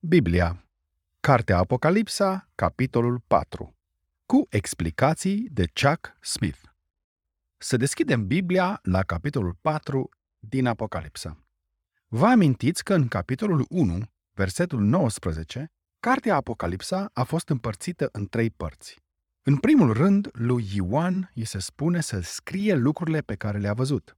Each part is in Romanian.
Biblia Cartea Apocalipsa, capitolul 4 Cu explicații de Chuck Smith Să deschidem Biblia la capitolul 4 din Apocalipsa. Vă amintiți că în capitolul 1, versetul 19, Cartea Apocalipsa a fost împărțită în trei părți. În primul rând, lui Ioan îi se spune să scrie lucrurile pe care le-a văzut.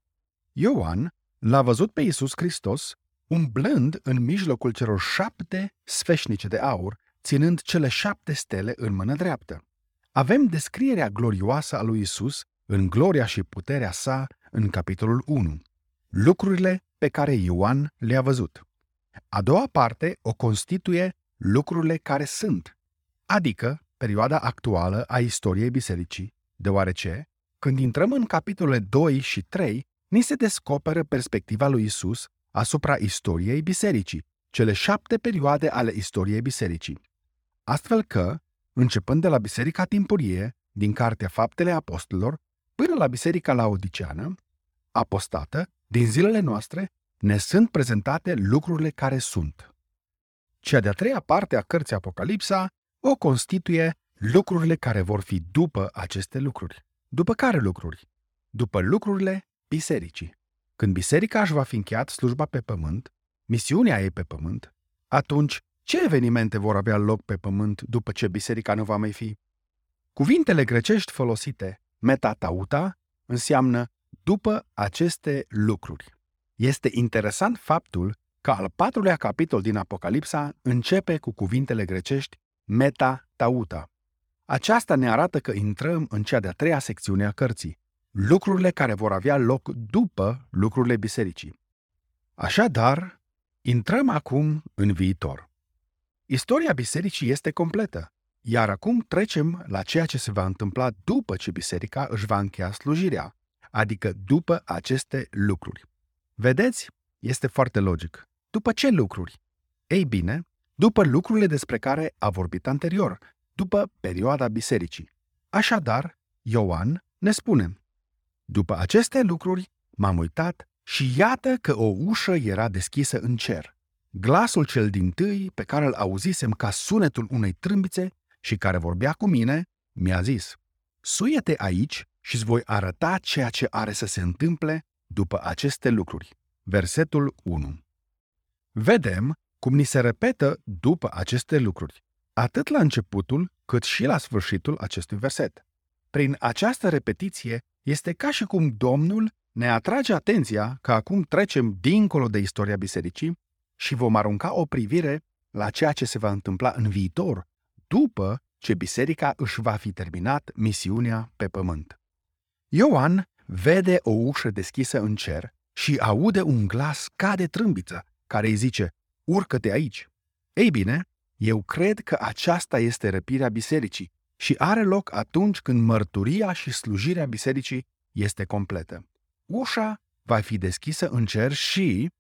Ioan l-a văzut pe Isus Hristos umblând în mijlocul celor șapte sfeșnice de aur, ținând cele șapte stele în mână dreaptă. Avem descrierea glorioasă a lui Isus în gloria și puterea sa în capitolul 1. Lucrurile pe care Ioan le-a văzut. A doua parte o constituie lucrurile care sunt, adică perioada actuală a istoriei bisericii, deoarece, când intrăm în capitolele 2 și 3, ni se descoperă perspectiva lui Isus asupra istoriei bisericii, cele șapte perioade ale istoriei bisericii. Astfel că, începând de la Biserica Timpurie, din Cartea Faptele Apostolilor, până la Biserica Laodiceană, apostată, din zilele noastre, ne sunt prezentate lucrurile care sunt. Cea de-a treia parte a cărții Apocalipsa o constituie lucrurile care vor fi după aceste lucruri. După care lucruri? După lucrurile bisericii. Când biserica își va fi încheiat slujba pe pământ, misiunea ei pe pământ, atunci ce evenimente vor avea loc pe pământ după ce biserica nu va mai fi? Cuvintele grecești folosite, metatauta, înseamnă după aceste lucruri. Este interesant faptul că al patrulea capitol din Apocalipsa începe cu cuvintele grecești metatauta. Aceasta ne arată că intrăm în cea de-a treia secțiune a cărții, lucrurile care vor avea loc după lucrurile bisericii. Așadar, intrăm acum în viitor. Istoria bisericii este completă, iar acum trecem la ceea ce se va întâmpla după ce biserica își va încheia slujirea, adică după aceste lucruri. Vedeți? Este foarte logic. După ce lucruri? Ei bine, după lucrurile despre care a vorbit anterior, după perioada bisericii. Așadar, Ioan ne spune, după aceste lucruri, m-am uitat și iată că o ușă era deschisă în cer. Glasul cel din tâi, pe care îl auzisem ca sunetul unei trâmbițe și care vorbea cu mine, mi-a zis, Suie-te aici și îți voi arăta ceea ce are să se întâmple după aceste lucruri. Versetul 1 Vedem cum ni se repetă după aceste lucruri, atât la începutul cât și la sfârșitul acestui verset. Prin această repetiție este ca și cum Domnul ne atrage atenția că acum trecem dincolo de istoria bisericii și vom arunca o privire la ceea ce se va întâmpla în viitor, după ce biserica își va fi terminat misiunea pe pământ. Ioan vede o ușă deschisă în cer și aude un glas ca de trâmbiță, care îi zice, urcă-te aici. Ei bine, eu cred că aceasta este răpirea bisericii și are loc atunci când mărturia și slujirea bisericii este completă. Ușa va fi deschisă în cer și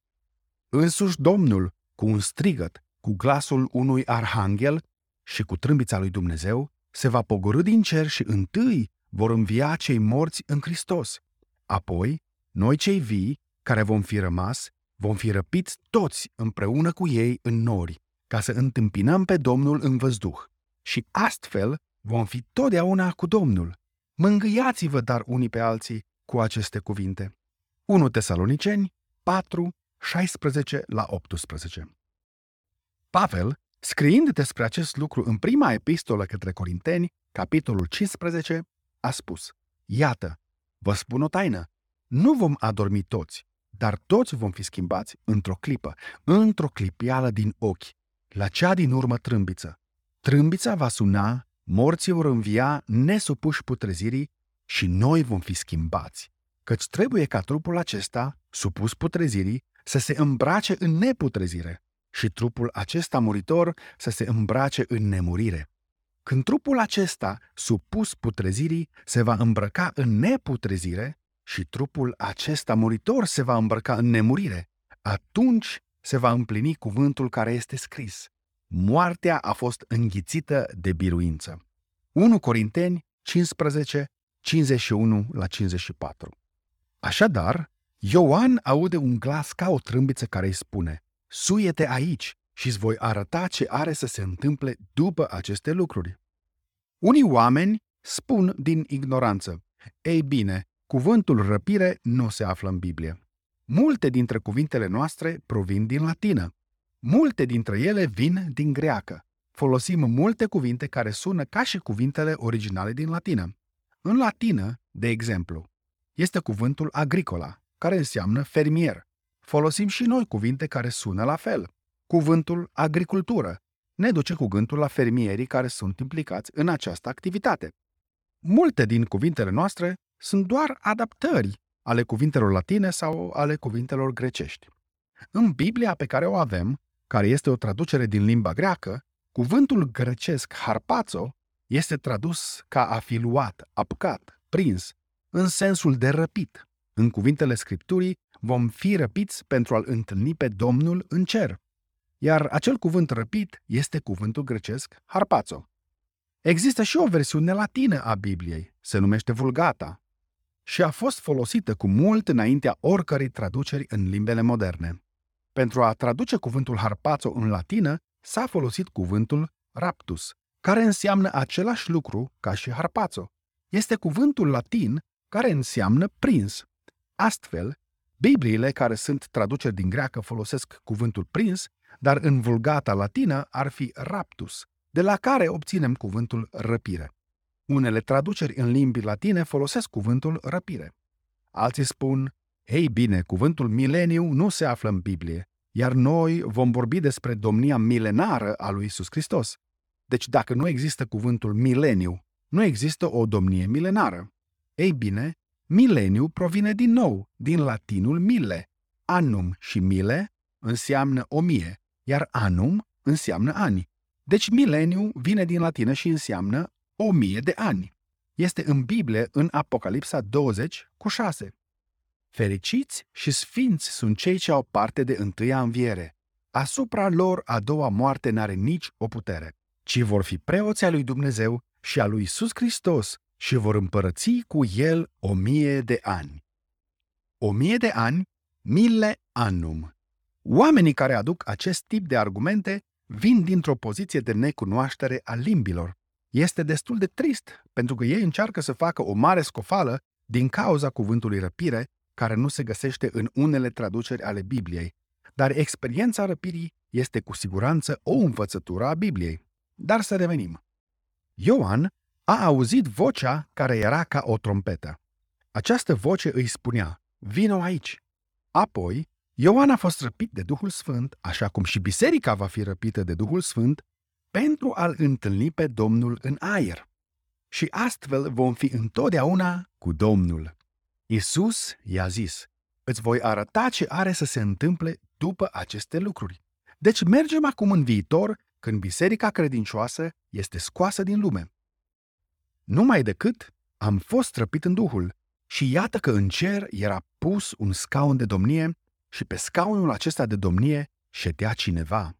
însuși Domnul, cu un strigăt, cu glasul unui arhanghel și cu trâmbița lui Dumnezeu, se va pogorâ din cer și întâi vor învia cei morți în Hristos. Apoi, noi cei vii, care vom fi rămas, vom fi răpiți toți împreună cu ei în nori, ca să întâmpinăm pe Domnul în văzduh. Și astfel vom fi totdeauna cu Domnul. Mângâiați-vă dar unii pe alții cu aceste cuvinte. 1 Tesaloniceni 4, 16 la 18 Pavel, scriind despre acest lucru în prima epistolă către Corinteni, capitolul 15, a spus Iată, vă spun o taină, nu vom adormi toți, dar toți vom fi schimbați într-o clipă, într-o clipială din ochi, la cea din urmă trâmbiță. Trâmbița va suna morții vor învia nesupuși putrezirii și noi vom fi schimbați, căci trebuie ca trupul acesta, supus putrezirii, să se îmbrace în neputrezire și trupul acesta muritor să se îmbrace în nemurire. Când trupul acesta, supus putrezirii, se va îmbrăca în neputrezire și trupul acesta muritor se va îmbrăca în nemurire, atunci se va împlini cuvântul care este scris – moartea a fost înghițită de biruință. 1 Corinteni 15, 51 la 54. Așadar, Ioan aude un glas ca o trâmbiță care îi spune, Suie-te aici și îți voi arăta ce are să se întâmple după aceste lucruri. Unii oameni spun din ignoranță, ei bine, cuvântul răpire nu se află în Biblie. Multe dintre cuvintele noastre provin din latină. Multe dintre ele vin din greacă. Folosim multe cuvinte care sună ca și cuvintele originale din latină. În latină, de exemplu, este cuvântul agricola, care înseamnă fermier. Folosim și noi cuvinte care sună la fel. Cuvântul agricultură ne duce cu gândul la fermierii care sunt implicați în această activitate. Multe din cuvintele noastre sunt doar adaptări ale cuvintelor latine sau ale cuvintelor grecești. În Biblia pe care o avem, care este o traducere din limba greacă, cuvântul grecesc harpazo este tradus ca a fi luat, apucat, prins, în sensul de răpit. În cuvintele Scripturii vom fi răpiți pentru a-L întâlni pe Domnul în cer. Iar acel cuvânt răpit este cuvântul grecesc harpazo. Există și o versiune latină a Bibliei, se numește Vulgata, și a fost folosită cu mult înaintea oricărei traduceri în limbele moderne. Pentru a traduce cuvântul harpazo în latină, s-a folosit cuvântul raptus, care înseamnă același lucru ca și harpazo. Este cuvântul latin care înseamnă prins. Astfel, Bibliile care sunt traduceri din greacă folosesc cuvântul prins, dar în vulgata latină ar fi raptus, de la care obținem cuvântul răpire. Unele traduceri în limbi latine folosesc cuvântul răpire. Alții spun, ei bine, cuvântul mileniu nu se află în Biblie, iar noi vom vorbi despre domnia milenară a lui Isus Hristos. Deci dacă nu există cuvântul mileniu, nu există o domnie milenară. Ei bine, mileniu provine din nou din latinul mille. Annum și mile înseamnă o mie, iar anum înseamnă ani. Deci mileniu vine din latină și înseamnă o mie de ani. Este în Biblie în Apocalipsa 20 cu 6. Fericiți și sfinți sunt cei ce au parte de întâia înviere. Asupra lor a doua moarte n-are nici o putere, ci vor fi preoții a lui Dumnezeu și a lui Isus Hristos și vor împărăți cu el o mie de ani. O mie de ani, mille annum. Oamenii care aduc acest tip de argumente vin dintr-o poziție de necunoaștere a limbilor. Este destul de trist, pentru că ei încearcă să facă o mare scofală din cauza cuvântului răpire, care nu se găsește în unele traduceri ale Bibliei. Dar experiența răpirii este cu siguranță o învățătură a Bibliei. Dar să revenim. Ioan a auzit vocea care era ca o trompetă. Această voce îi spunea, vino aici. Apoi, Ioan a fost răpit de Duhul Sfânt, așa cum și biserica va fi răpită de Duhul Sfânt, pentru a-L întâlni pe Domnul în aer. Și astfel vom fi întotdeauna cu Domnul. Isus i-a zis, îți voi arăta ce are să se întâmple după aceste lucruri. Deci mergem acum în viitor, când biserica credincioasă este scoasă din lume. Numai decât am fost răpit în Duhul și iată că în cer era pus un scaun de domnie și pe scaunul acesta de domnie ședea cineva.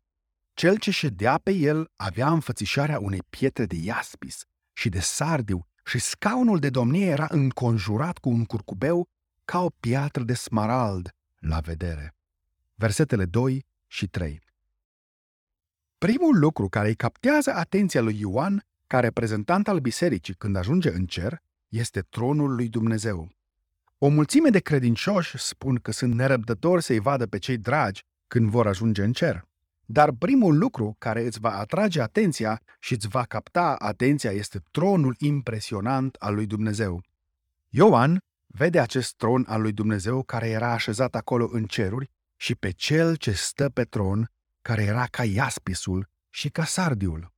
Cel ce ședea pe el avea înfățișarea unei pietre de iaspis și de sardiu și scaunul de domnie era înconjurat cu un curcubeu ca o piatră de smarald la vedere. Versetele 2 și 3 Primul lucru care îi captează atenția lui Ioan ca reprezentant al bisericii când ajunge în cer este tronul lui Dumnezeu. O mulțime de credincioși spun că sunt nerăbdători să-i vadă pe cei dragi când vor ajunge în cer. Dar primul lucru care îți va atrage atenția și îți va capta atenția este tronul impresionant al lui Dumnezeu. Ioan vede acest tron al lui Dumnezeu care era așezat acolo în ceruri și pe cel ce stă pe tron, care era ca iaspisul și ca sardiul.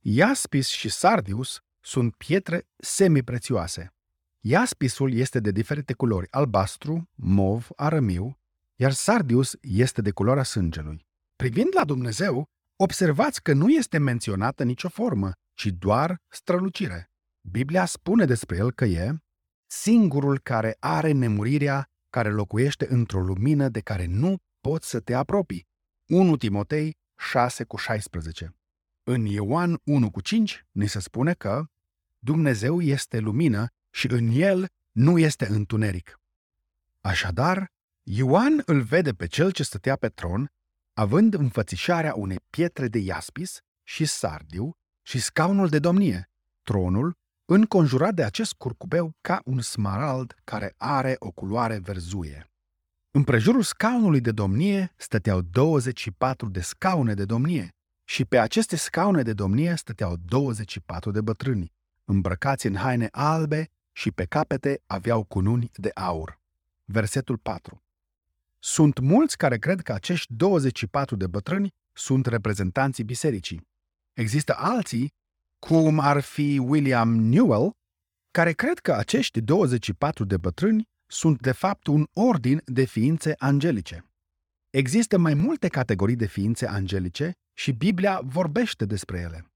Iaspis și sardius sunt pietre semiprețioase. Iaspisul este de diferite culori, albastru, mov, arămiu, iar sardius este de culoarea sângelui. Privind la Dumnezeu, observați că nu este menționată nicio formă, ci doar strălucire. Biblia spune despre el că e singurul care are nemurirea, care locuiește într-o lumină de care nu poți să te apropii. 1 Timotei 6 cu 16 În Ioan 1 cu 5 ni se spune că Dumnezeu este lumină și în el nu este întuneric. Așadar, Ioan îl vede pe cel ce stătea pe tron având înfățișarea unei pietre de iaspis și sardiu și scaunul de domnie, tronul, înconjurat de acest curcubeu ca un smarald care are o culoare verzuie. Împrejurul scaunului de domnie stăteau 24 de scaune de domnie și pe aceste scaune de domnie stăteau 24 de bătrâni, îmbrăcați în haine albe și pe capete aveau cununi de aur. Versetul 4 Sunt mulți care cred că acești 24 de bătrâni sunt reprezentanții bisericii. Există alții, cum ar fi William Newell, care cred că acești 24 de bătrâni sunt de fapt un ordin de ființe angelice. Există mai multe categorii de ființe angelice și Biblia vorbește despre ele.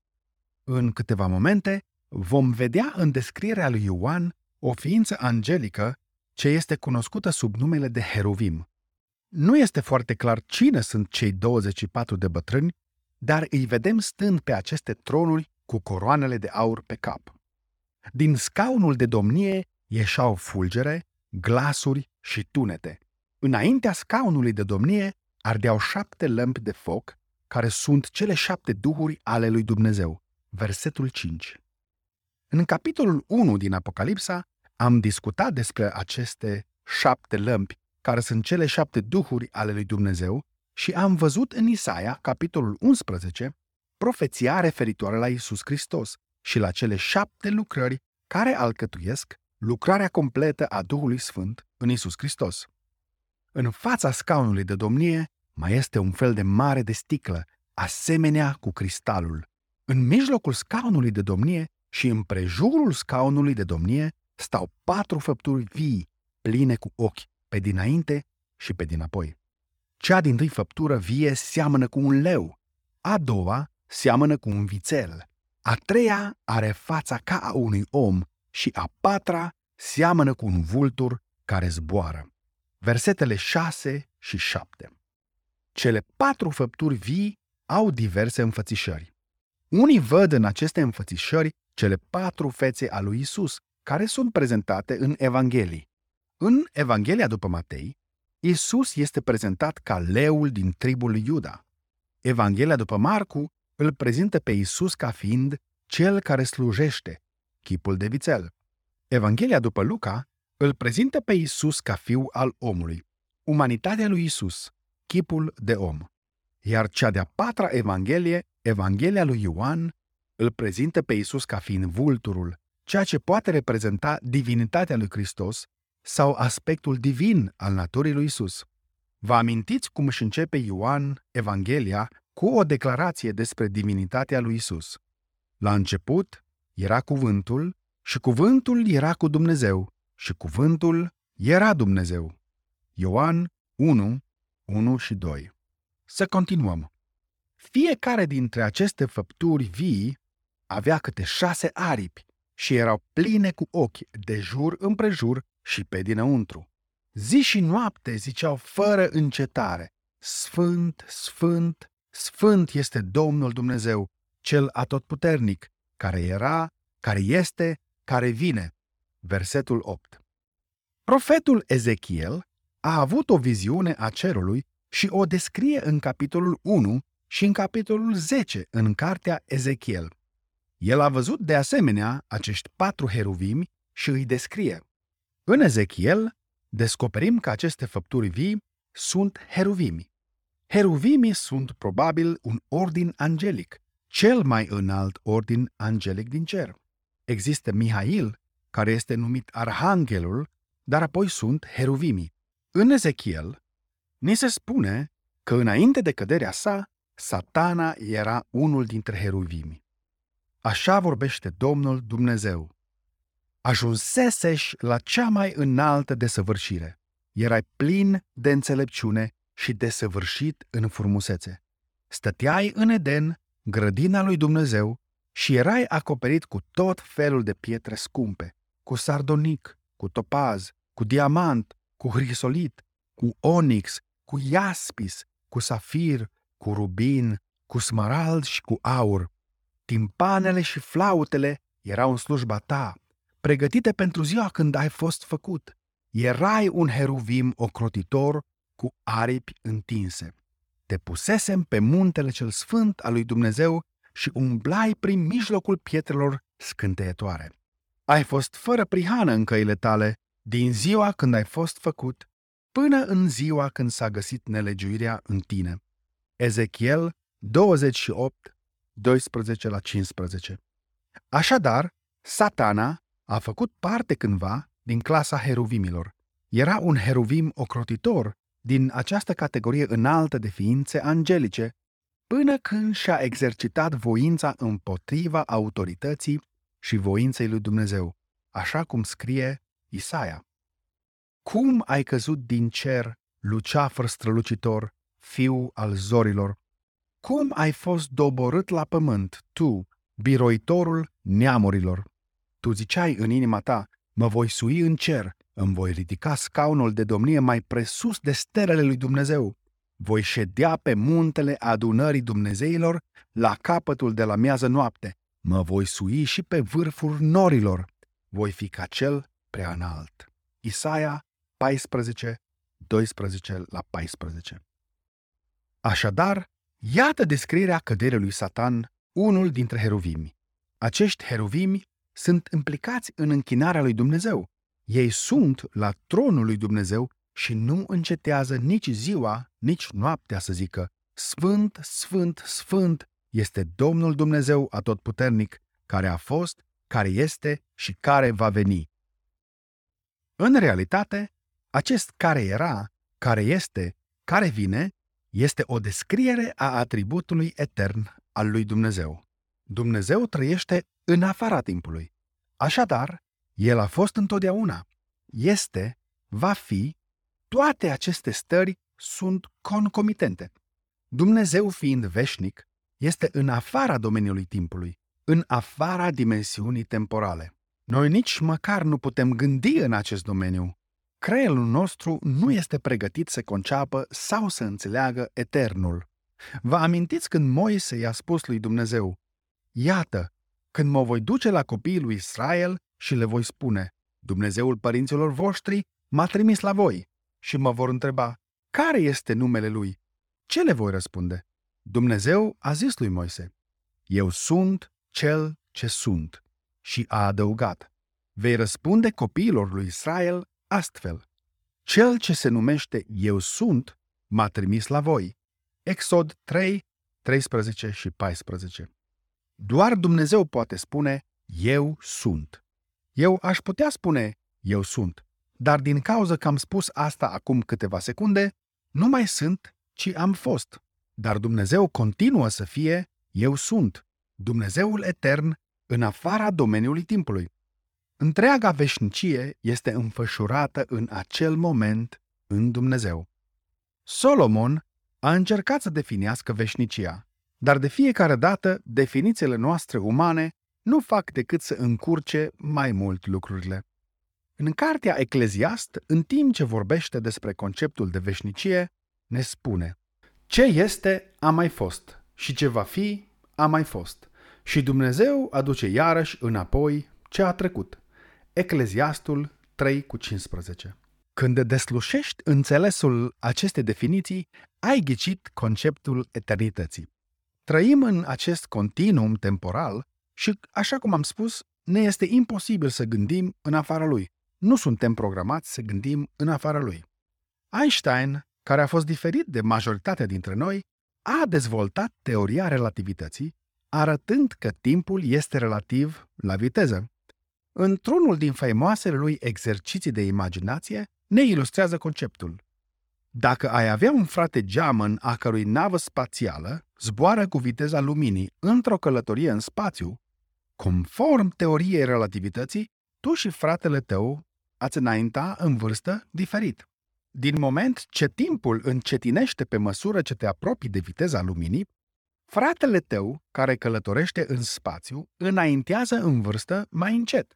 În câteva momente vom vedea în descrierea lui Ioan o ființă angelică ce este cunoscută sub numele de Heruvim. Nu este foarte clar cine sunt cei 24 de bătrâni, dar îi vedem stând pe aceste tronuri cu coroanele de aur pe cap. Din scaunul de domnie ieșau fulgere, glasuri și tunete. Înaintea scaunului de domnie ardeau șapte lămpi de foc, care sunt cele șapte duhuri ale lui Dumnezeu. Versetul 5. În capitolul 1 din Apocalipsa am discutat despre aceste șapte lămpi, care sunt cele șapte duhuri ale lui Dumnezeu, și am văzut în Isaia, capitolul 11, profeția referitoare la Isus Hristos și la cele șapte lucrări care alcătuiesc lucrarea completă a Duhului Sfânt în Isus Hristos. În fața scaunului de domnie mai este un fel de mare de sticlă, asemenea cu cristalul. În mijlocul scaunului de domnie și în prejurul scaunului de domnie stau patru făpturi vii, pline cu ochi, pe dinainte și pe dinapoi. Cea din tâi făptură vie seamănă cu un leu, a doua seamănă cu un vițel, a treia are fața ca a unui om și a patra seamănă cu un vultur care zboară. Versetele 6 și 7 Cele patru făpturi vii au diverse înfățișări. Unii văd în aceste înfățișări cele patru fețe a lui Isus, care sunt prezentate în Evanghelii. În Evanghelia după Matei, Isus este prezentat ca leul din tribul lui Iuda. Evanghelia după Marcu îl prezintă pe Isus ca fiind cel care slujește, chipul de vițel. Evanghelia după Luca îl prezintă pe Isus ca fiu al omului, umanitatea lui Isus, chipul de om. Iar cea de-a patra Evanghelie, Evanghelia lui Ioan, îl prezintă pe Isus ca fiind vulturul, ceea ce poate reprezenta divinitatea lui Hristos sau aspectul divin al naturii lui Isus. Vă amintiți cum își începe Ioan Evanghelia cu o declarație despre divinitatea lui Isus. La început era cuvântul și cuvântul era cu Dumnezeu și cuvântul era Dumnezeu. Ioan 1, 1 și 2. Să continuăm. Fiecare dintre aceste făpturi vii avea câte șase aripi și erau pline cu ochi de jur împrejur și pe dinăuntru. Zi și noapte ziceau fără încetare, Sfânt, Sfânt, Sfânt este Domnul Dumnezeu, Cel Atotputernic, care era, care este, care vine. Versetul 8. Profetul Ezechiel a avut o viziune a cerului și o descrie în capitolul 1 și în capitolul 10 în cartea Ezechiel. El a văzut de asemenea acești patru heruvimi și îi descrie. În Ezechiel descoperim că aceste făpturi vii sunt heruvimi. Heruvimii sunt probabil un ordin angelic, cel mai înalt ordin angelic din cer. Există Mihail, care este numit Arhanghelul, dar apoi sunt heruvimii. În Ezechiel, ni se spune că înainte de căderea sa, satana era unul dintre heruvimi. Așa vorbește Domnul Dumnezeu. Ajunseseși la cea mai înaltă desăvârșire. Erai plin de înțelepciune și desăvârșit în frumusețe. Stăteai în Eden, grădina lui Dumnezeu, și erai acoperit cu tot felul de pietre scumpe, cu sardonic, cu topaz, cu diamant, cu hrisolit, cu onix, cu iaspis, cu safir, cu rubin, cu smarald și cu aur. Timpanele și flautele erau în slujba ta, pregătite pentru ziua când ai fost făcut. Erai un heruvim ocrotitor cu aripi întinse. te pusesem pe muntele cel sfânt al lui Dumnezeu și umblai prin mijlocul pietrelor scânteietoare. Ai fost fără prihană în căile tale din ziua când ai fost făcut până în ziua când s-a găsit nelegiuirea în tine. Ezechiel 28, 12 la 15 Așadar, satana a făcut parte cândva din clasa heruvimilor. Era un heruvim ocrotitor din această categorie înaltă de ființe angelice, până când și-a exercitat voința împotriva autorității și voinței lui Dumnezeu, așa cum scrie Isaia. Cum ai căzut din cer, luceafăr strălucitor, fiu al zorilor? Cum ai fost doborât la pământ, tu, biroitorul neamurilor? Tu ziceai în inima ta, mă voi sui în cer, îmi voi ridica scaunul de domnie mai presus de stelele lui Dumnezeu. Voi ședea pe muntele adunării Dumnezeilor la capătul de la miază noapte. Mă voi sui și pe vârful norilor. Voi fi ca cel prea înalt. Isaia 14, 12 la 14 Așadar, iată descrierea căderii lui Satan, unul dintre heruvimi. Acești heruvimi sunt implicați în închinarea lui Dumnezeu. Ei sunt la tronul lui Dumnezeu și nu încetează nici ziua, nici noaptea să zică, Sfânt, Sfânt, Sfânt este Domnul Dumnezeu atotputernic, care a fost, care este și care va veni. În realitate, acest care era, care este, care vine, este o descriere a atributului etern al lui Dumnezeu. Dumnezeu trăiește în afara timpului. Așadar, El a fost întotdeauna, este, va fi, toate aceste stări sunt concomitente. Dumnezeu fiind veșnic, este în afara domeniului timpului, în afara dimensiunii temporale. Noi nici măcar nu putem gândi în acest domeniu. Creierul nostru nu este pregătit să conceapă sau să înțeleagă eternul. Vă amintiți când Moise i-a spus lui Dumnezeu, Iată, când mă voi duce la copiii lui Israel și le voi spune, Dumnezeul părinților voștri m-a trimis la voi și mă vor întreba, care este numele lui? Ce le voi răspunde? Dumnezeu a zis lui Moise, Eu sunt cel ce sunt. Și a adăugat, vei răspunde copiilor lui Israel astfel, Cel ce se numește Eu sunt m-a trimis la voi. Exod 3, 13 și 14 doar Dumnezeu poate spune, eu sunt. Eu aș putea spune, eu sunt, dar din cauza că am spus asta acum câteva secunde, nu mai sunt, ci am fost. Dar Dumnezeu continuă să fie, eu sunt, Dumnezeul etern, în afara domeniului timpului. Întreaga veșnicie este înfășurată în acel moment în Dumnezeu. Solomon a încercat să definească veșnicia, dar de fiecare dată, definițiile noastre umane nu fac decât să încurce mai mult lucrurile. În cartea Ecleziast, în timp ce vorbește despre conceptul de veșnicie, ne spune Ce este, a mai fost, și ce va fi, a mai fost, și Dumnezeu aduce iarăși înapoi ce a trecut. Ecleziastul 3 cu 15 Când deslușești înțelesul acestei definiții, ai ghicit conceptul eternității. Trăim în acest continuum temporal și, așa cum am spus, ne este imposibil să gândim în afara lui. Nu suntem programați să gândim în afara lui. Einstein, care a fost diferit de majoritatea dintre noi, a dezvoltat teoria relativității, arătând că timpul este relativ la viteză. Într-unul din faimoasele lui exerciții de imaginație, ne ilustrează conceptul. Dacă ai avea un frate geamăn a cărui navă spațială zboară cu viteza luminii într-o călătorie în spațiu, conform teoriei relativității, tu și fratele tău ați înainta în vârstă diferit. Din moment ce timpul încetinește pe măsură ce te apropii de viteza luminii, fratele tău, care călătorește în spațiu, înaintează în vârstă mai încet.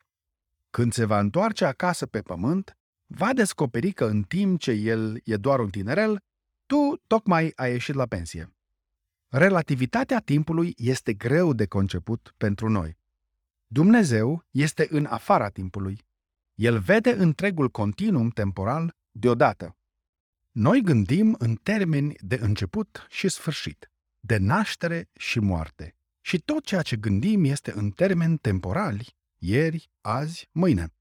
Când se va întoarce acasă pe pământ, va descoperi că în timp ce el e doar un tinerel, tu tocmai ai ieșit la pensie. Relativitatea timpului este greu de conceput pentru noi. Dumnezeu este în afara timpului. El vede întregul continuum temporal deodată. Noi gândim în termeni de început și sfârșit, de naștere și moarte. Și tot ceea ce gândim este în termeni temporali, ieri, azi, mâine.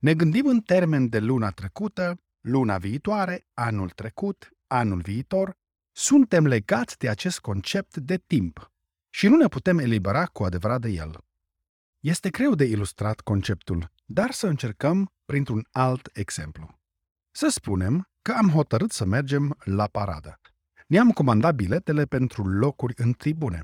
Ne gândim în termeni de luna trecută, luna viitoare, anul trecut, anul viitor. Suntem legați de acest concept de timp și nu ne putem elibera cu adevărat de el. Este greu de ilustrat conceptul, dar să încercăm printr-un alt exemplu. Să spunem că am hotărât să mergem la paradă. Ne-am comandat biletele pentru locuri în tribune.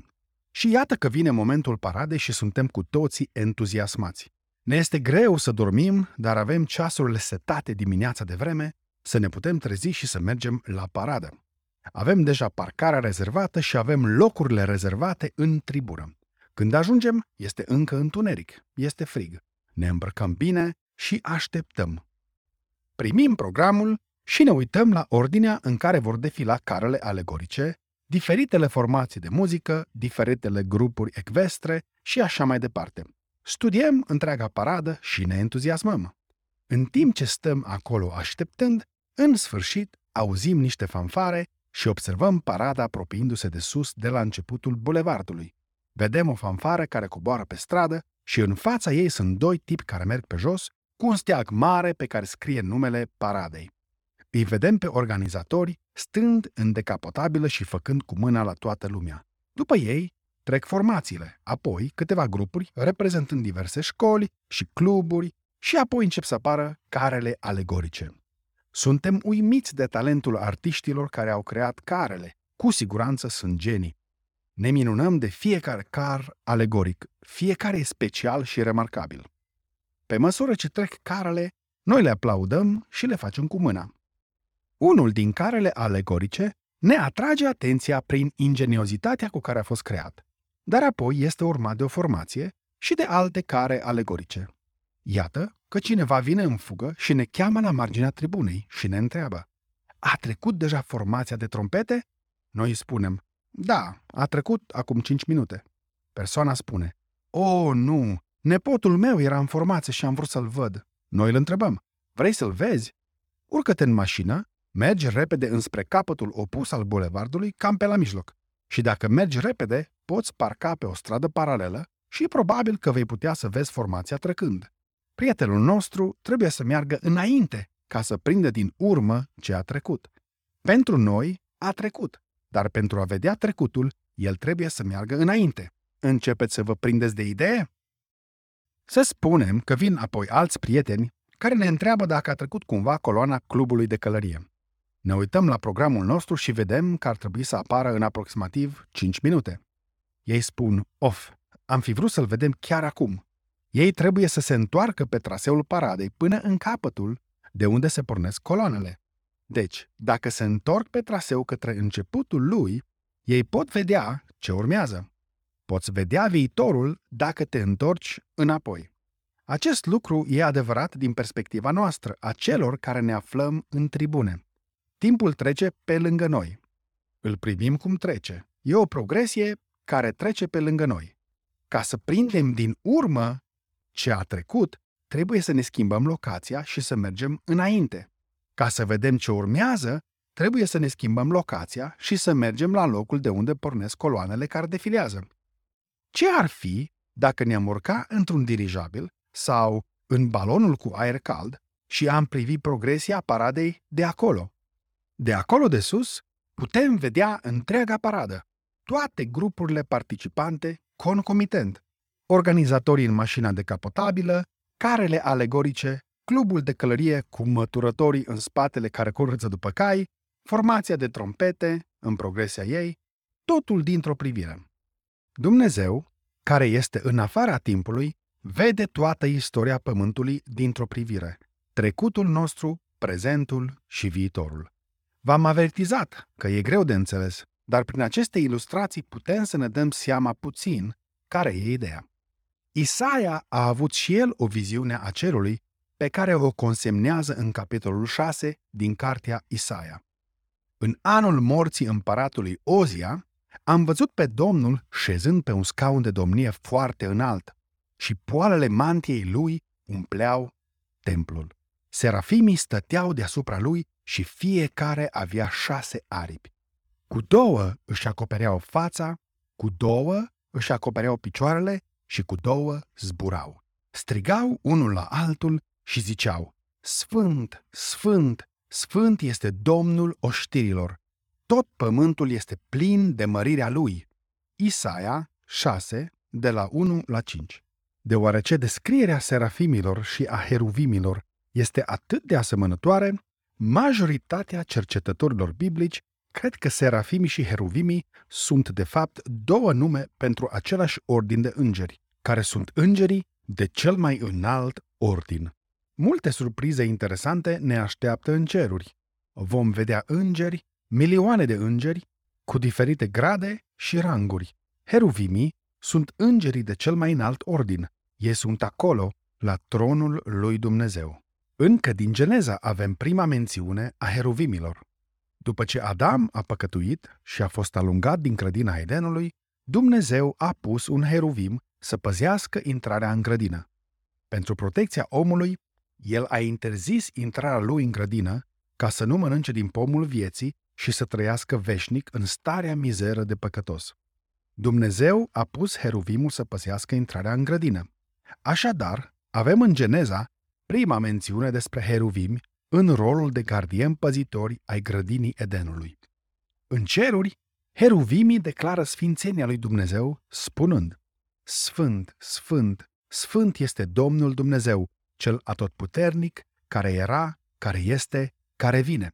Și iată că vine momentul paradei și suntem cu toții entuziasmați. Ne este greu să dormim, dar avem ceasurile setate dimineața de vreme să ne putem trezi și să mergem la paradă. Avem deja parcarea rezervată și avem locurile rezervate în tribună. Când ajungem, este încă întuneric, este frig. Ne îmbrăcăm bine și așteptăm. Primim programul și ne uităm la ordinea în care vor defila carele alegorice, diferitele formații de muzică, diferitele grupuri ecvestre și așa mai departe. Studiem întreaga paradă și ne entuziasmăm. În timp ce stăm acolo așteptând, în sfârșit auzim niște fanfare și observăm parada apropiindu-se de sus de la începutul bulevardului. Vedem o fanfară care coboară pe stradă și în fața ei sunt doi tipi care merg pe jos cu un steag mare pe care scrie numele paradei. Îi vedem pe organizatori stând în decapotabilă și făcând cu mâna la toată lumea. După ei, trec formațiile, apoi câteva grupuri reprezentând diverse școli și cluburi și apoi încep să apară carele alegorice. Suntem uimiți de talentul artiștilor care au creat carele. Cu siguranță sunt genii. Ne minunăm de fiecare car alegoric, fiecare e special și remarcabil. Pe măsură ce trec carele, noi le aplaudăm și le facem cu mâna. Unul din carele alegorice ne atrage atenția prin ingeniozitatea cu care a fost creat, dar apoi este urmat de o formație și de alte care alegorice. Iată că cineva vine în fugă și ne cheamă la marginea tribunei și ne întreabă A trecut deja formația de trompete? Noi îi spunem Da, a trecut acum cinci minute. Persoana spune O, oh, nu, nepotul meu era în formație și am vrut să-l văd. Noi îl întrebăm Vrei să-l vezi? Urcă-te în mașină Mergi repede înspre capătul opus al bulevardului, cam pe la mijloc. Și dacă mergi repede, poți parca pe o stradă paralelă și probabil că vei putea să vezi formația trecând. Prietenul nostru trebuie să meargă înainte ca să prindă din urmă ce a trecut. Pentru noi a trecut, dar pentru a vedea trecutul, el trebuie să meargă înainte. Începeți să vă prindeți de idee? Să spunem că vin apoi alți prieteni care ne întreabă dacă a trecut cumva coloana clubului de călărie. Ne uităm la programul nostru și vedem că ar trebui să apară în aproximativ 5 minute. Ei spun, of, am fi vrut să-l vedem chiar acum. Ei trebuie să se întoarcă pe traseul paradei până în capătul de unde se pornesc coloanele. Deci, dacă se întorc pe traseu către începutul lui, ei pot vedea ce urmează. Poți vedea viitorul dacă te întorci înapoi. Acest lucru e adevărat din perspectiva noastră, a celor care ne aflăm în tribune. Timpul trece pe lângă noi. Îl privim cum trece. E o progresie care trece pe lângă noi. Ca să prindem din urmă ce a trecut, trebuie să ne schimbăm locația și să mergem înainte. Ca să vedem ce urmează, trebuie să ne schimbăm locația și să mergem la locul de unde pornesc coloanele care defilează. Ce ar fi dacă ne-am urca într-un dirijabil sau în balonul cu aer cald și am privit progresia paradei de acolo? De acolo de sus, putem vedea întreaga paradă, toate grupurile participante concomitent, organizatorii în mașina decapotabilă, carele alegorice, clubul de călărie cu măturătorii în spatele care curăță după cai, formația de trompete în progresia ei, totul dintr-o privire. Dumnezeu, care este în afara timpului, vede toată istoria Pământului dintr-o privire, trecutul nostru, prezentul și viitorul. V-am avertizat că e greu de înțeles, dar prin aceste ilustrații putem să ne dăm seama puțin care e ideea. Isaia a avut și el o viziune a cerului pe care o consemnează în capitolul 6 din cartea Isaia. În anul morții împăratului Ozia, am văzut pe Domnul șezând pe un scaun de domnie foarte înalt și poalele mantiei lui umpleau templul. Serafimii stăteau deasupra lui și fiecare avea șase aripi. Cu două își acopereau fața, cu două își acopereau picioarele și cu două zburau. Strigau unul la altul și ziceau, Sfânt, Sfânt, Sfânt este Domnul oștirilor, tot pământul este plin de mărirea Lui. Isaia 6, de la 1 la 5 Deoarece descrierea serafimilor și a heruvimilor este atât de asemănătoare, majoritatea cercetătorilor biblici cred că serafimii și heruvimii sunt de fapt două nume pentru același ordin de îngeri, care sunt îngerii de cel mai înalt ordin. Multe surprize interesante ne așteaptă în ceruri. Vom vedea îngeri, milioane de îngeri, cu diferite grade și ranguri. Heruvimii sunt îngerii de cel mai înalt ordin. Ei sunt acolo, la tronul lui Dumnezeu. Încă din Geneza avem prima mențiune a heruvimilor. După ce Adam a păcătuit și a fost alungat din grădina Edenului, Dumnezeu a pus un heruvim să păzească intrarea în grădină. Pentru protecția omului, el a interzis intrarea lui în grădină ca să nu mănânce din pomul vieții și să trăiască veșnic în starea mizeră de păcătos. Dumnezeu a pus heruvimul să păzească intrarea în grădină. Așadar, avem în Geneza prima mențiune despre heruvimi în rolul de gardien păzitori ai grădinii Edenului. În ceruri, heruvimii declară sfințenia lui Dumnezeu, spunând, Sfânt, Sfânt, Sfânt este Domnul Dumnezeu, cel atotputernic, care era, care este, care vine.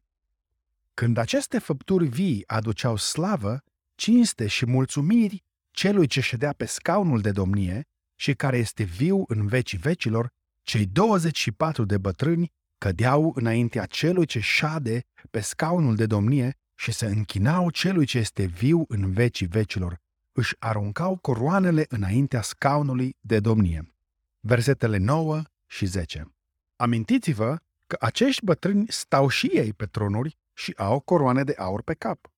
Când aceste făpturi vii aduceau slavă, cinste și mulțumiri celui ce ședea pe scaunul de domnie și care este viu în vecii vecilor, cei 24 de bătrâni cădeau înaintea celui ce șade pe scaunul de domnie și se închinau celui ce este viu în vecii vecilor. Își aruncau coroanele înaintea scaunului de domnie. Versetele 9 și 10 Amintiți-vă că acești bătrâni stau și ei pe tronuri și au coroane de aur pe cap.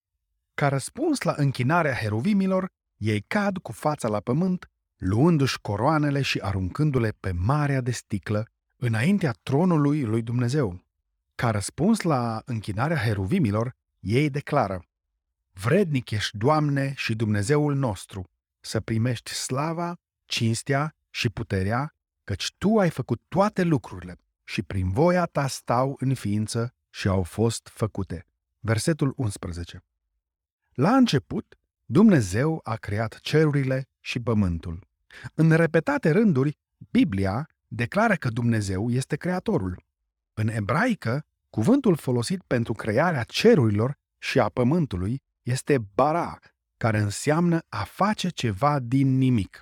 Ca răspuns la închinarea heruvimilor, ei cad cu fața la pământ, luându-și coroanele și aruncându-le pe marea de sticlă înaintea tronului lui Dumnezeu. Ca răspuns la închinarea heruvimilor, ei declară, Vrednic ești, Doamne și Dumnezeul nostru, să primești slava, cinstea și puterea, căci Tu ai făcut toate lucrurile și prin voia Ta stau în ființă și au fost făcute. Versetul 11 La început, Dumnezeu a creat cerurile și pământul. În repetate rânduri, Biblia declară că Dumnezeu este creatorul. În ebraică, cuvântul folosit pentru crearea cerurilor și a pământului este bara, care înseamnă a face ceva din nimic.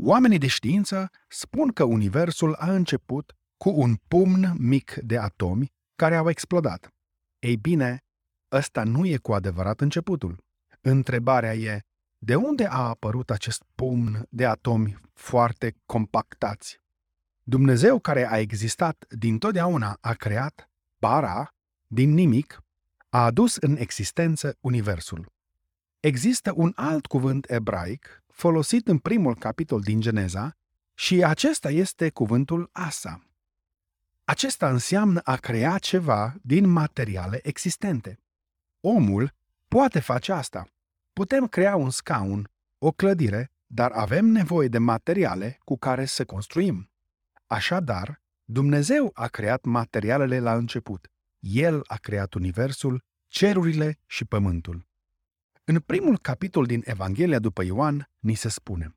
Oamenii de știință spun că Universul a început cu un pumn mic de atomi care au explodat. Ei bine, ăsta nu e cu adevărat începutul. Întrebarea e, de unde a apărut acest pumn de atomi foarte compactați? Dumnezeu care a existat dintotdeauna a creat, bara, din nimic, a adus în existență Universul. Există un alt cuvânt ebraic folosit în primul capitol din Geneza și acesta este cuvântul asa. Acesta înseamnă a crea ceva din materiale existente. Omul poate face asta. Putem crea un scaun, o clădire, dar avem nevoie de materiale cu care să construim. Așadar, Dumnezeu a creat materialele la început. El a creat universul, cerurile și pământul. În primul capitol din Evanghelia după Ioan, ni se spune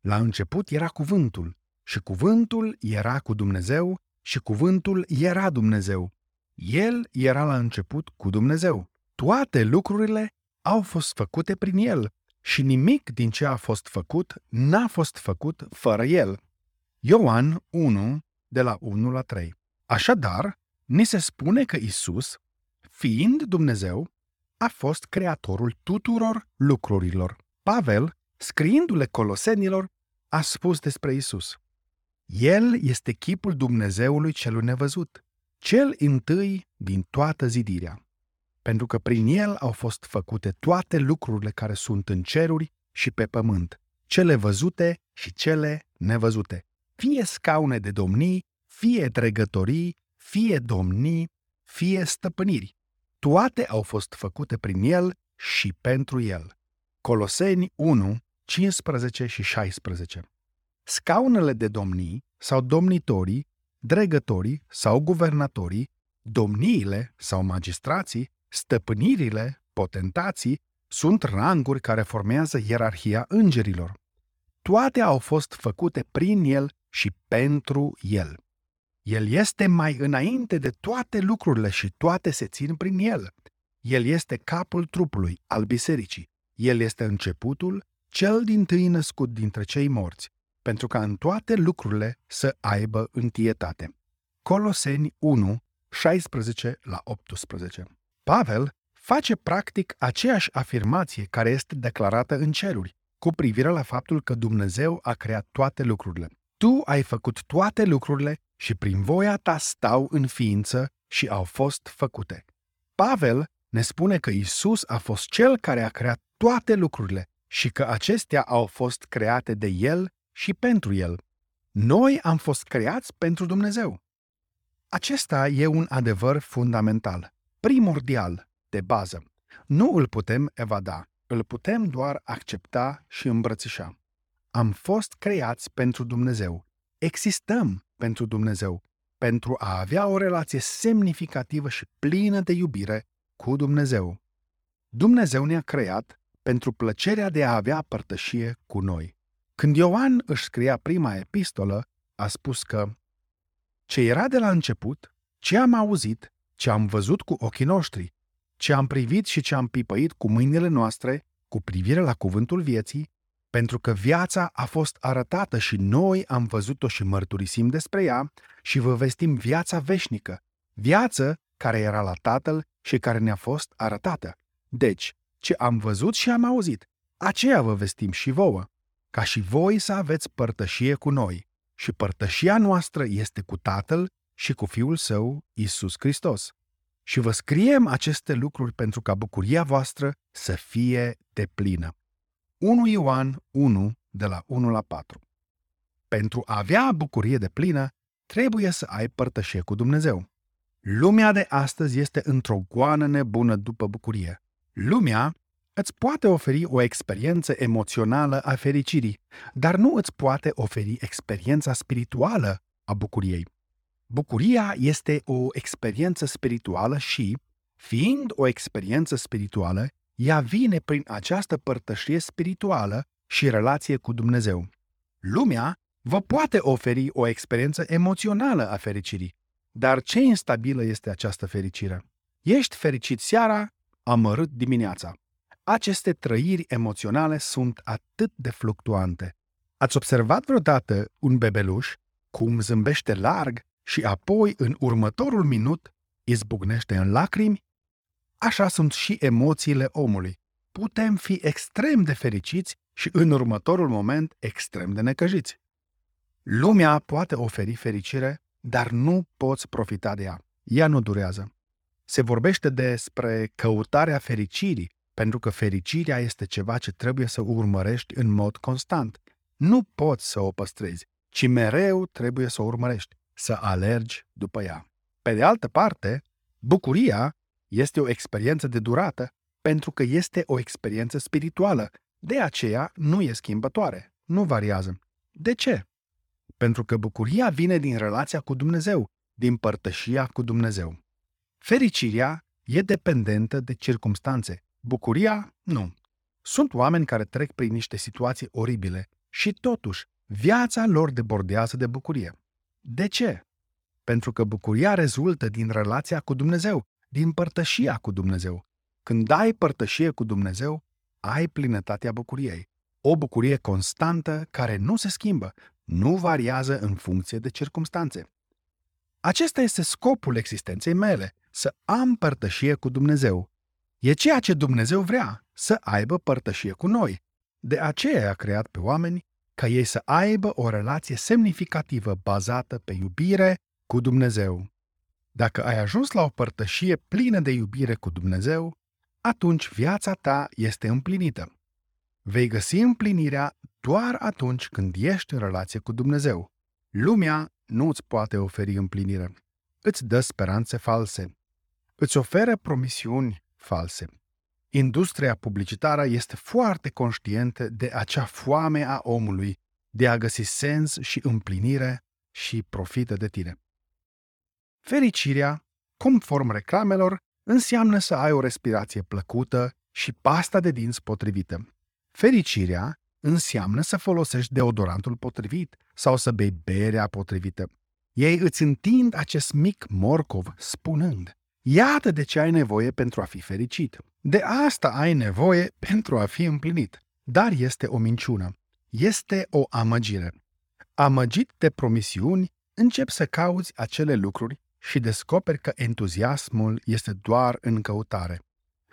La început era cuvântul și cuvântul era cu Dumnezeu și cuvântul era Dumnezeu. El era la început cu Dumnezeu. Toate lucrurile au fost făcute prin El și nimic din ce a fost făcut n-a fost făcut fără El. Ioan 1, de la 1 la 3. Așadar, ni se spune că Isus, fiind Dumnezeu, a fost creatorul tuturor lucrurilor. Pavel, scriindu-le colosenilor, a spus despre Isus. El este chipul Dumnezeului celui nevăzut, cel întâi din toată zidirea. Pentru că prin el au fost făcute toate lucrurile care sunt în ceruri și pe pământ, cele văzute și cele nevăzute, fie scaune de domnii, fie dregătorii, fie domnii, fie stăpâniri. Toate au fost făcute prin El și pentru El. Coloseni 1, 15 și 16 Scaunele de domnii sau domnitorii, dregătorii sau guvernatorii, domniile sau magistrații, stăpânirile, potentații, sunt ranguri care formează ierarhia îngerilor. Toate au fost făcute prin El și pentru El. El este mai înainte de toate lucrurile și toate se țin prin El. El este capul trupului, al bisericii. El este începutul, cel din tâi născut dintre cei morți, pentru ca în toate lucrurile să aibă întietate. Coloseni 1, 16 la 18 Pavel face practic aceeași afirmație care este declarată în ceruri, cu privire la faptul că Dumnezeu a creat toate lucrurile. Tu ai făcut toate lucrurile și prin voia ta stau în ființă și au fost făcute. Pavel ne spune că Isus a fost cel care a creat toate lucrurile și că acestea au fost create de El și pentru El. Noi am fost creați pentru Dumnezeu. Acesta e un adevăr fundamental, primordial, de bază. Nu îl putem evada, îl putem doar accepta și îmbrățișa. Am fost creați pentru Dumnezeu. Existăm pentru Dumnezeu, pentru a avea o relație semnificativă și plină de iubire cu Dumnezeu. Dumnezeu ne-a creat pentru plăcerea de a avea părtășie cu noi. Când Ioan își scria prima epistolă, a spus că ce era de la început, ce am auzit, ce am văzut cu ochii noștri, ce am privit și ce am pipăit cu mâinile noastre cu privire la cuvântul vieții, pentru că viața a fost arătată și noi am văzut-o și mărturisim despre ea și vă vestim viața veșnică, viață care era la Tatăl și care ne-a fost arătată. Deci, ce am văzut și am auzit, aceea vă vestim și vouă, ca și voi să aveți părtășie cu noi. Și părtășia noastră este cu Tatăl și cu Fiul Său, Isus Hristos. Și vă scriem aceste lucruri pentru ca bucuria voastră să fie deplină. 1 Ioan 1, de la 1 la 4 Pentru a avea bucurie de plină, trebuie să ai părtășie cu Dumnezeu. Lumea de astăzi este într-o goană nebună după bucurie. Lumea îți poate oferi o experiență emoțională a fericirii, dar nu îți poate oferi experiența spirituală a bucuriei. Bucuria este o experiență spirituală și, fiind o experiență spirituală, ea vine prin această părtășie spirituală și relație cu Dumnezeu. Lumea vă poate oferi o experiență emoțională a fericirii, dar ce instabilă este această fericire? Ești fericit seara, amărât dimineața. Aceste trăiri emoționale sunt atât de fluctuante. Ați observat vreodată un bebeluș cum zâmbește larg și apoi, în următorul minut, izbucnește în lacrimi? Așa sunt și emoțiile omului. Putem fi extrem de fericiți și, în următorul moment, extrem de necăjiți. Lumea poate oferi fericire, dar nu poți profita de ea. Ea nu durează. Se vorbește despre căutarea fericirii, pentru că fericirea este ceva ce trebuie să urmărești în mod constant. Nu poți să o păstrezi, ci mereu trebuie să o urmărești să alergi după ea. Pe de altă parte, bucuria este o experiență de durată pentru că este o experiență spirituală, de aceea nu e schimbătoare, nu variază. De ce? Pentru că bucuria vine din relația cu Dumnezeu, din părtășia cu Dumnezeu. Fericirea e dependentă de circumstanțe, bucuria nu. Sunt oameni care trec prin niște situații oribile și totuși viața lor debordează de bucurie. De ce? Pentru că bucuria rezultă din relația cu Dumnezeu, din părtășia cu Dumnezeu. Când ai părtășie cu Dumnezeu, ai plinătatea bucuriei. O bucurie constantă care nu se schimbă, nu variază în funcție de circumstanțe. Acesta este scopul existenței mele, să am părtășie cu Dumnezeu. E ceea ce Dumnezeu vrea, să aibă părtășie cu noi. De aceea a creat pe oameni ca ei să aibă o relație semnificativă bazată pe iubire cu Dumnezeu. Dacă ai ajuns la o părtășie plină de iubire cu Dumnezeu, atunci viața ta este împlinită. Vei găsi împlinirea doar atunci când ești în relație cu Dumnezeu. Lumea nu îți poate oferi împlinire. Îți dă speranțe false. îți oferă promisiuni false. Industria publicitară este foarte conștientă de acea foame a omului de a găsi sens și împlinire și profită de tine. Fericirea, conform reclamelor, înseamnă să ai o respirație plăcută și pasta de dinți potrivită. Fericirea înseamnă să folosești deodorantul potrivit sau să bei berea potrivită. Ei îți întind acest mic morcov spunând, iată de ce ai nevoie pentru a fi fericit. De asta ai nevoie pentru a fi împlinit. Dar este o minciună. Este o amăgire. Amăgit de promisiuni, încep să cauți acele lucruri și descoperi că entuziasmul este doar în căutare.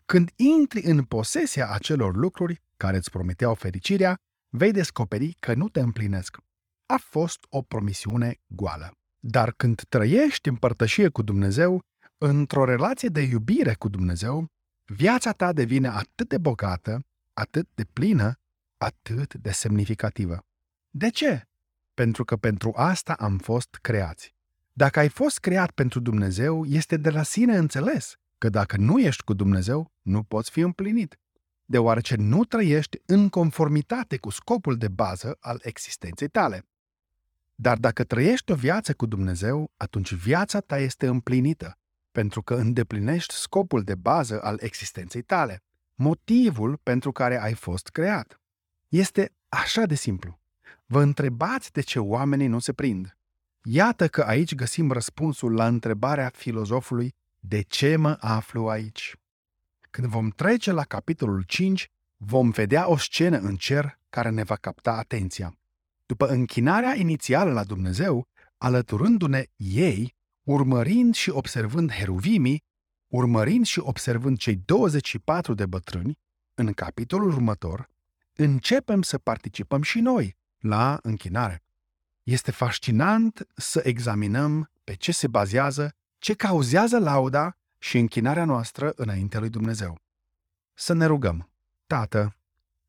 Când intri în posesia acelor lucruri care îți promiteau fericirea, vei descoperi că nu te împlinesc. A fost o promisiune goală. Dar când trăiești în părtășie cu Dumnezeu, într-o relație de iubire cu Dumnezeu, viața ta devine atât de bogată, atât de plină, atât de semnificativă. De ce? Pentru că pentru asta am fost creați. Dacă ai fost creat pentru Dumnezeu, este de la sine înțeles că dacă nu ești cu Dumnezeu, nu poți fi împlinit, deoarece nu trăiești în conformitate cu scopul de bază al existenței tale. Dar dacă trăiești o viață cu Dumnezeu, atunci viața ta este împlinită, pentru că îndeplinești scopul de bază al existenței tale, motivul pentru care ai fost creat. Este așa de simplu. Vă întrebați de ce oamenii nu se prind. Iată că aici găsim răspunsul la întrebarea filozofului de ce mă aflu aici. Când vom trece la capitolul 5, vom vedea o scenă în cer care ne va capta atenția. După închinarea inițială la Dumnezeu, alăturându-ne ei, urmărind și observând heruvimii, urmărind și observând cei 24 de bătrâni, în capitolul următor, începem să participăm și noi la închinare. Este fascinant să examinăm pe ce se bazează, ce cauzează lauda și închinarea noastră înaintea lui Dumnezeu. Să ne rugăm. Tată,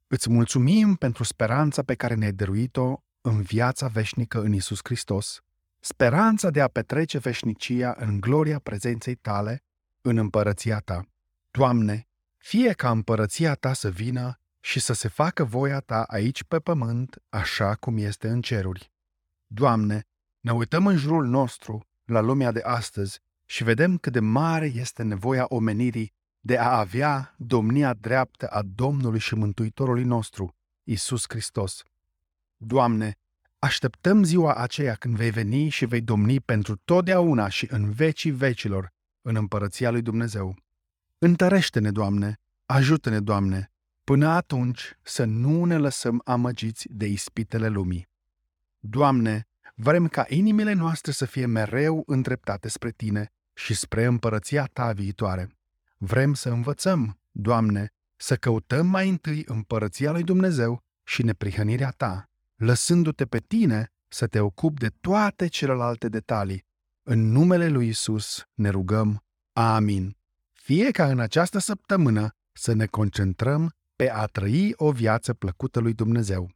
îți mulțumim pentru speranța pe care ne-ai dăruit-o în viața veșnică în Isus Hristos, speranța de a petrece veșnicia în gloria prezenței tale, în împărăția ta. Doamne, fie ca împărăția ta să vină și să se facă voia ta aici pe pământ, așa cum este în ceruri. Doamne, ne uităm în jurul nostru, la lumea de astăzi, și vedem cât de mare este nevoia omenirii de a avea domnia dreaptă a Domnului și Mântuitorului nostru, Isus Hristos. Doamne, așteptăm ziua aceea când vei veni și vei domni pentru totdeauna și în vecii vecilor în împărăția lui Dumnezeu. Întărește-ne, Doamne, ajută-ne, Doamne, până atunci să nu ne lăsăm amăgiți de ispitele lumii. Doamne, vrem ca inimile noastre să fie mereu îndreptate spre Tine și spre împărăția Ta viitoare. Vrem să învățăm, Doamne, să căutăm mai întâi împărăția lui Dumnezeu și neprihănirea Ta, lăsându-te pe Tine să te ocupi de toate celelalte detalii. În numele lui Isus ne rugăm. Amin. Fie ca în această săptămână să ne concentrăm pe a trăi o viață plăcută lui Dumnezeu.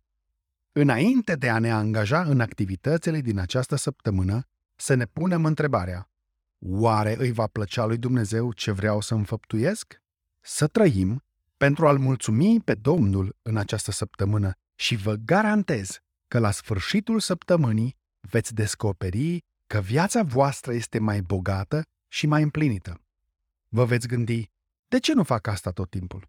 Înainte de a ne angaja în activitățile din această săptămână, să ne punem întrebarea, oare îi va plăcea lui Dumnezeu ce vreau să înfăptuiesc? Să trăim pentru a-L mulțumi pe Domnul în această săptămână și vă garantez că la sfârșitul săptămânii veți descoperi că viața voastră este mai bogată și mai împlinită. Vă veți gândi, de ce nu fac asta tot timpul?